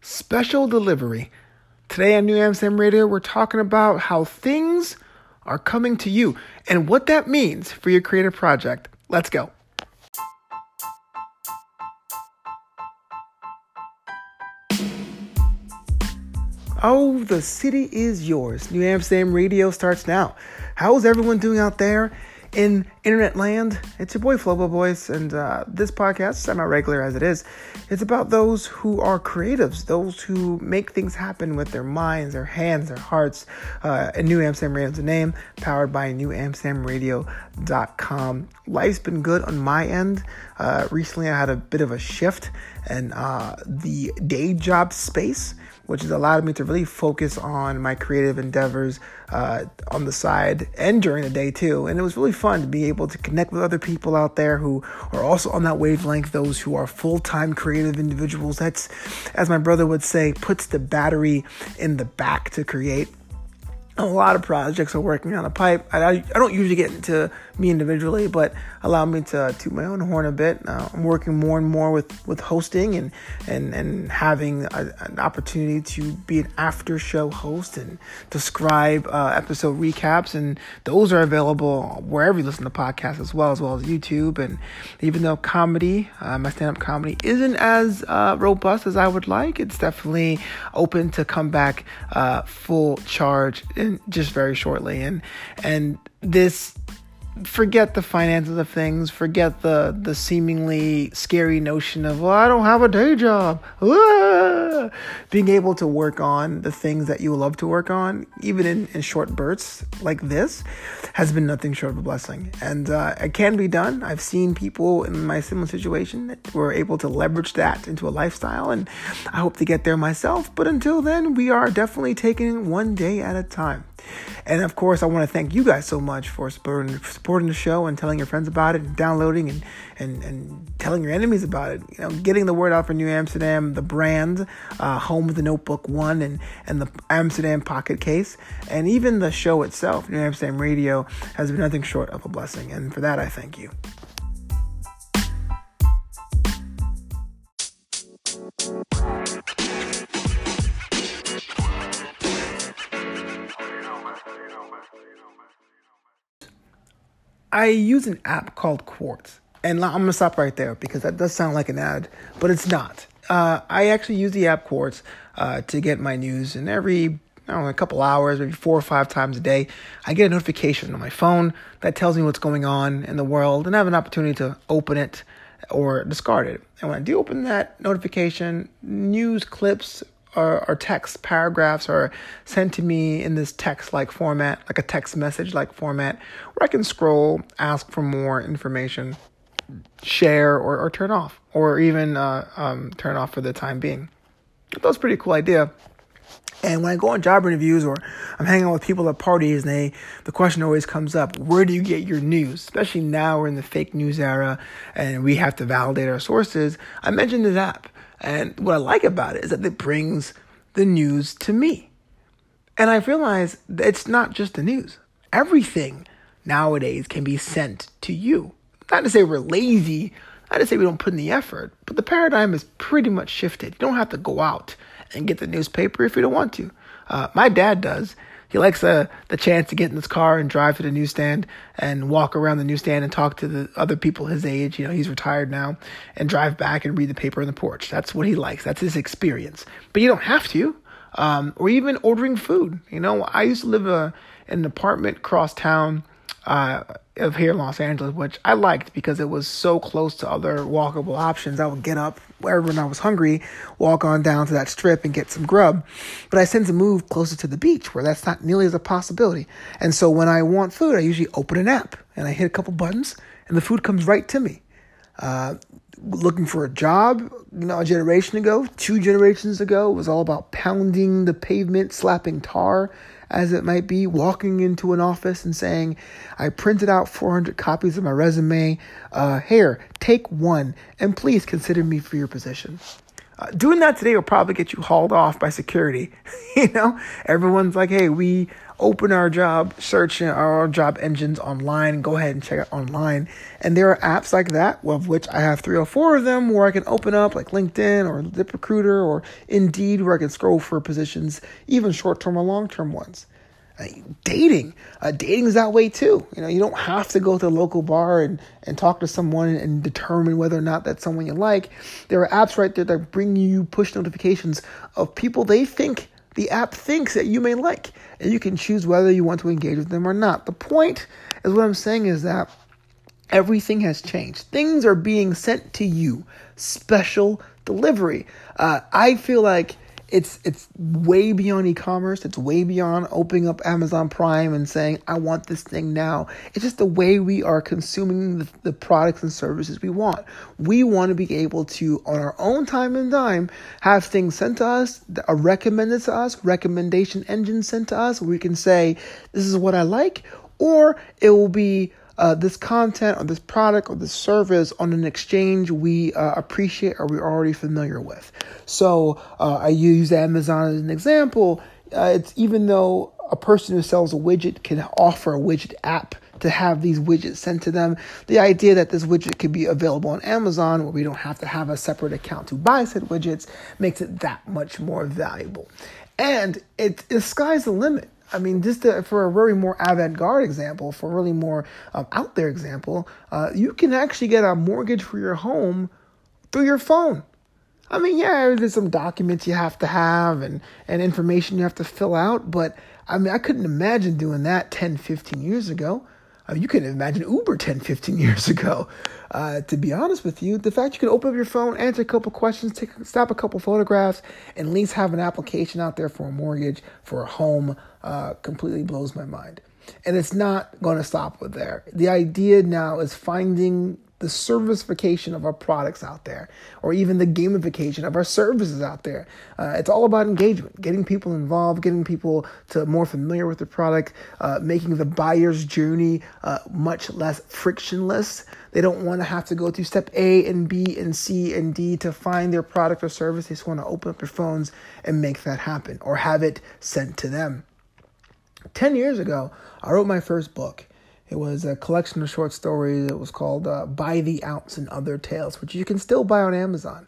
special delivery. Today on New Amsterdam Radio, we're talking about how things are coming to you and what that means for your creative project. Let's go. Oh, the city is yours. New Amsterdam Radio starts now. How's everyone doing out there? In internet land. It's your boy Flobo Boys, and uh, this podcast, semi-regular as it is, it's about those who are creatives, those who make things happen with their minds, their hands, their hearts. Uh, New Amsterdam Radio a name, powered by NewAmsterdamRadio.com. Life's been good on my end. Uh, recently, I had a bit of a shift, and uh, the day job space which has allowed me to really focus on my creative endeavors uh, on the side and during the day too. And it was really fun to be able to connect with other people out there who are also on that wavelength, those who are full time creative individuals. That's, as my brother would say, puts the battery in the back to create a lot of projects are working on a pipe. I, I, don't usually get into me individually, but allow me to toot my own horn a bit. Uh, I'm working more and more with, with hosting and and and having a, an opportunity to be an after show host and describe uh, episode recaps, and those are available wherever you listen to podcasts as well as well as YouTube. And even though comedy, uh, my stand up comedy, isn't as uh, robust as I would like, it's definitely open to come back uh, full charge in just very shortly. And and this forget the finances of things, forget the the seemingly scary notion of well, I don't have a day job. Ah! Being able to work on the things that you love to work on, even in, in short bursts like this, has been nothing short of a blessing. And uh, it can be done. I've seen people in my similar situation that were able to leverage that into a lifestyle, and I hope to get there myself. But until then, we are definitely taking one day at a time. And of course, I want to thank you guys so much for supporting, supporting the show and telling your friends about it and downloading and, and, and telling your enemies about it. You know, getting the word out for New Amsterdam, the brand, uh, home of the Notebook One and, and the Amsterdam Pocket Case, and even the show itself, New Amsterdam Radio, has been nothing short of a blessing. And for that, I thank you. I use an app called Quartz. And I'm gonna stop right there because that does sound like an ad, but it's not. Uh, I actually use the app Quartz uh, to get my news, and every I don't know, a couple hours, maybe four or five times a day, I get a notification on my phone that tells me what's going on in the world, and I have an opportunity to open it or discard it. And when I do open that notification, news clips or, or text paragraphs are sent to me in this text like format, like a text message like format, where I can scroll, ask for more information, share, or, or turn off, or even uh, um, turn off for the time being. That was a pretty cool idea. And when I go on job interviews or I'm hanging out with people at parties, and they the question always comes up: Where do you get your news? Especially now we're in the fake news era, and we have to validate our sources. I mentioned this app, and what I like about it is that it brings the news to me. And I realize that it's not just the news. Everything nowadays can be sent to you. Not to say we're lazy, not to say we don't put in the effort, but the paradigm is pretty much shifted. You don't have to go out and get the newspaper if you don't want to. Uh, my dad does, he likes uh, the chance to get in his car and drive to the newsstand and walk around the newsstand and talk to the other people his age. You know, he's retired now and drive back and read the paper on the porch. That's what he likes. That's his experience. But you don't have to. Um, or even ordering food. You know, I used to live uh, in an apartment across town uh, of here in Los Angeles, which I liked because it was so close to other walkable options. I would get up wherever when I was hungry, walk on down to that strip and get some grub. But I tend to move closer to the beach where that's not nearly as a possibility. And so when I want food, I usually open an app and I hit a couple buttons and the food comes right to me. Uh, looking for a job, you know, a generation ago, two generations ago, was all about pounding the pavement, slapping tar as it might be, walking into an office and saying, I printed out 400 copies of my resume. Uh, here, take one, and please consider me for your position. Uh, doing that today will probably get you hauled off by security. you know, everyone's like, hey, we open our job search our job engines online. Go ahead and check it online. And there are apps like that, of which I have three or four of them, where I can open up like LinkedIn or ZipRecruiter or Indeed, where I can scroll for positions, even short term or long term ones. Dating, uh, dating is that way too. You know, you don't have to go to the local bar and, and talk to someone and determine whether or not that's someone you like. There are apps right there that bring you push notifications of people they think the app thinks that you may like, and you can choose whether you want to engage with them or not. The point is what I'm saying is that everything has changed. Things are being sent to you, special delivery. Uh, I feel like it's it's way beyond e-commerce. It's way beyond opening up Amazon Prime and saying I want this thing now. It's just the way we are consuming the, the products and services we want. We want to be able to, on our own time and dime, have things sent to us, that are uh, recommended to us, recommendation engine sent to us. Where we can say this is what I like, or it will be uh, this content or this product or this service on an exchange we uh, appreciate or we're already familiar with. So uh, I use Amazon as an example. Uh, it's even though a person who sells a widget can offer a widget app to have these widgets sent to them. The idea that this widget could be available on Amazon where we don't have to have a separate account to buy said widgets makes it that much more valuable. And it, the sky's the limit. I mean, just to, for a really more avant-garde example, for a really more um, out there example, uh, you can actually get a mortgage for your home through your phone. I mean, yeah, there's some documents you have to have and, and information you have to fill out, but I mean, I couldn't imagine doing that 10, 15 years ago. I mean, you couldn't imagine Uber 10, 15 years ago. Uh, to be honest with you, the fact you can open up your phone, answer a couple questions, take stop a couple photographs, and at least have an application out there for a mortgage, for a home, uh, completely blows my mind. And it's not going to stop with there. The idea now is finding the servicification of our products out there, or even the gamification of our services out there. Uh, it's all about engagement, getting people involved, getting people to more familiar with the product, uh, making the buyer's journey uh, much less frictionless. They don't want to have to go through step A and B and C and D to find their product or service. They just want to open up their phones and make that happen, or have it sent to them. 10 years ago, I wrote my first book. It was a collection of short stories. It was called uh, By the Ounce and Other Tales, which you can still buy on Amazon.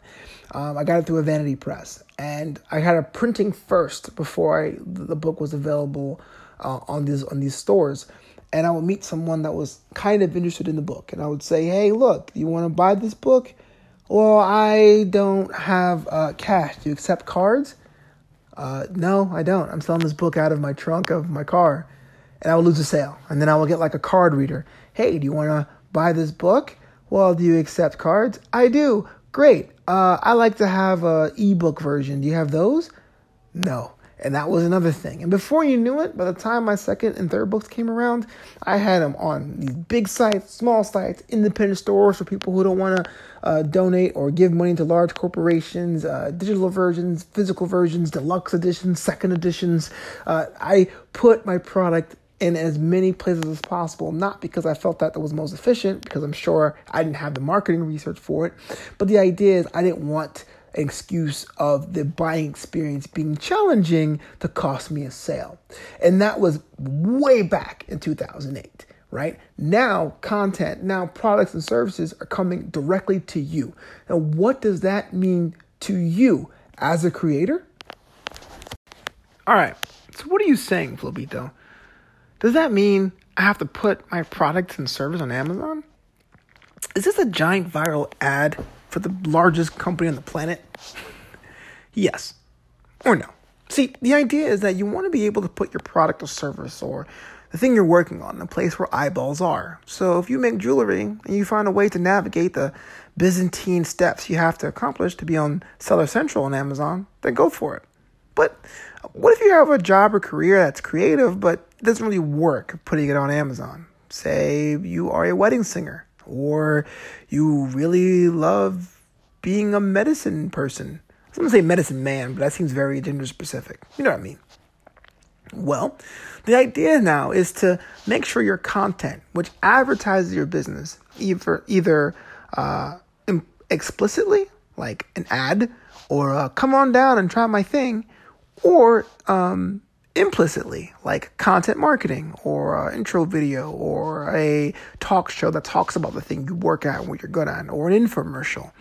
Um, I got it through a vanity press, and I had a printing first before I, the book was available uh, on these on these stores. And I would meet someone that was kind of interested in the book, and I would say, "Hey, look, you want to buy this book? Well, I don't have uh, cash. Do you accept cards?" Uh, no, I don't. I'm selling this book out of my trunk of my car and I will lose a sale. And then I will get like a card reader. Hey, do you want to buy this book? Well, do you accept cards? I do. Great. Uh, I like to have a ebook version. Do you have those? No. And that was another thing. And before you knew it, by the time my second and third books came around, I had them on these big sites, small sites, independent stores for people who don't want to uh, donate or give money to large corporations, uh, digital versions, physical versions, deluxe editions, second editions. Uh, I put my product in as many places as possible, not because I felt that that was most efficient, because I'm sure I didn't have the marketing research for it, but the idea is I didn't want an excuse of the buying experience being challenging to cost me a sale. And that was way back in 2008 right? Now, content, now products and services are coming directly to you. Now, what does that mean to you as a creator? All right, so what are you saying, Flobito? Does that mean I have to put my products and service on Amazon? Is this a giant viral ad for the largest company on the planet? yes or no. See, the idea is that you want to be able to put your product or service or the thing you're working on, the place where eyeballs are. So if you make jewelry and you find a way to navigate the Byzantine steps you have to accomplish to be on Seller Central on Amazon, then go for it. But what if you have a job or career that's creative, but it doesn't really work putting it on Amazon? Say you are a wedding singer, or you really love being a medicine person. I was going to say medicine man, but that seems very gender specific. You know what I mean? Well, the idea now is to make sure your content, which advertises your business, either either uh, explicitly, like an ad, or uh, come on down and try my thing, or um, implicitly, like content marketing or an intro video or a talk show that talks about the thing you work at and what you're good at, or an infomercial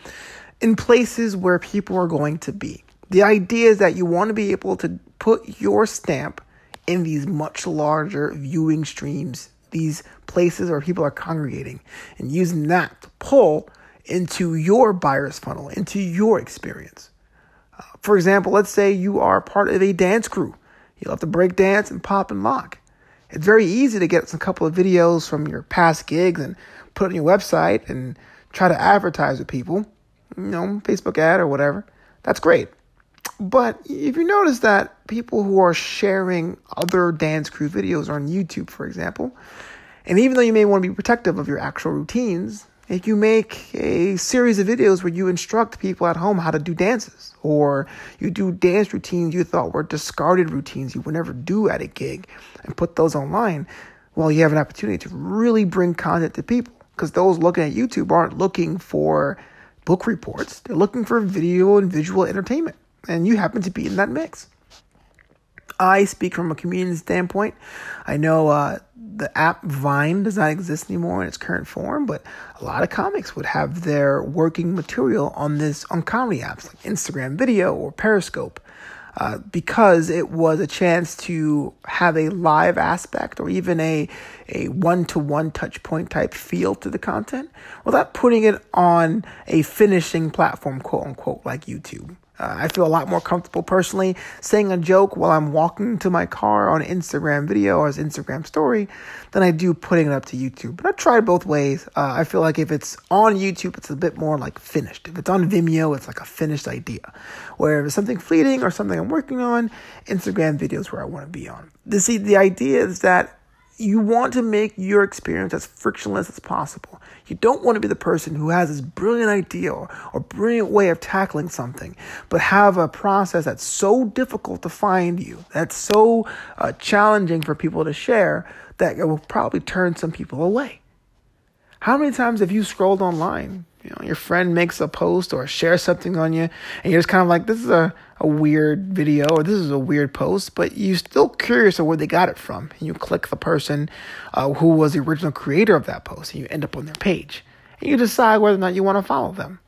in places where people are going to be. The idea is that you want to be able to put your stamp in these much larger viewing streams, these places where people are congregating, and using that to pull into your buyer's funnel, into your experience. Uh, for example, let's say you are part of a dance crew you love to break dance and pop and lock. It's very easy to get a couple of videos from your past gigs and put on your website and try to advertise with people, you know, Facebook ad or whatever. That's great. But if you notice that people who are sharing other dance crew videos on YouTube, for example, and even though you may want to be protective of your actual routines, if you make a series of videos where you instruct people at home how to do dances, or you do dance routines you thought were discarded routines you would never do at a gig and put those online, well, you have an opportunity to really bring content to people because those looking at YouTube aren't looking for book reports, they're looking for video and visual entertainment, and you happen to be in that mix. I speak from a community standpoint. I know uh, the app Vine does not exist anymore in its current form, but a lot of comics would have their working material on this on comedy apps like Instagram Video or Periscope. Uh, because it was a chance to have a live aspect or even a a one to one touch point type feel to the content without putting it on a finishing platform, quote unquote, like YouTube. Uh, I feel a lot more comfortable personally saying a joke while I'm walking to my car on Instagram video or as Instagram story than I do putting it up to YouTube. But I tried both ways. Uh, I feel like if it's on YouTube, it's a bit more like finished. If it's on Vimeo, it's like a finished idea. Where if it's something fleeting or something I'm working on, Instagram videos where I want to be on. The, see, the idea is that you want to make your experience as frictionless as possible. You don't want to be the person who has this brilliant idea or, brilliant way of tackling something, but have a process that's so difficult to find you, that's so uh, challenging for people to share, that it will probably turn some people away. How many times have you scrolled online your friend makes a post or shares something on you, and you're just kind of like, this is a, a weird video or this is a weird post, but you're still curious of where they got it from. And you click the person uh, who was the original creator of that post, and you end up on their page. And you decide whether or not you want to follow them.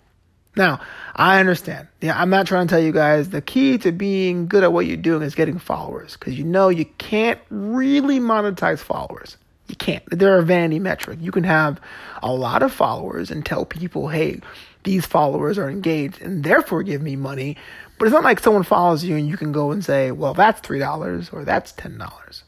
Now, I understand. Yeah, I'm not trying to tell you guys the key to being good at what you're doing is getting followers because you know you can't really monetize followers. You can't. They're a vanity metric. You can have a lot of followers and tell people, hey, these followers are engaged and therefore give me money. But it's not like someone follows you and you can go and say, well, that's $3 or that's $10.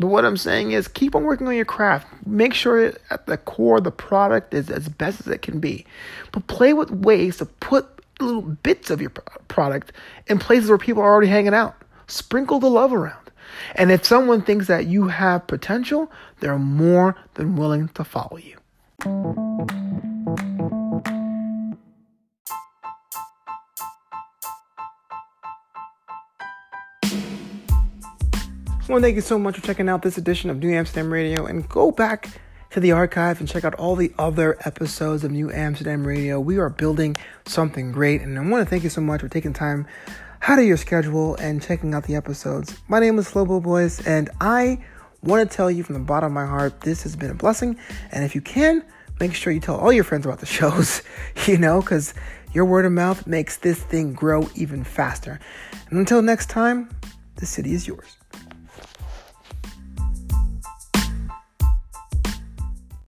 But what I'm saying is keep on working on your craft. Make sure at the core the product is as best as it can be. But play with ways to put little bits of your product in places where people are already hanging out. Sprinkle the love around. And if someone thinks that you have potential, they're more than willing to follow you. Well, thank you so much for checking out this edition of New Amsterdam Radio and go back to the archive and check out all the other episodes of New Amsterdam Radio. We are building something great, and I want to thank you so much for taking time out of your schedule and checking out the episodes. My name is Slobo Boys, and I want to tell you from the bottom of my heart this has been a blessing. And if you can, make sure you tell all your friends about the shows, you know, because your word of mouth makes this thing grow even faster. And until next time, the city is yours.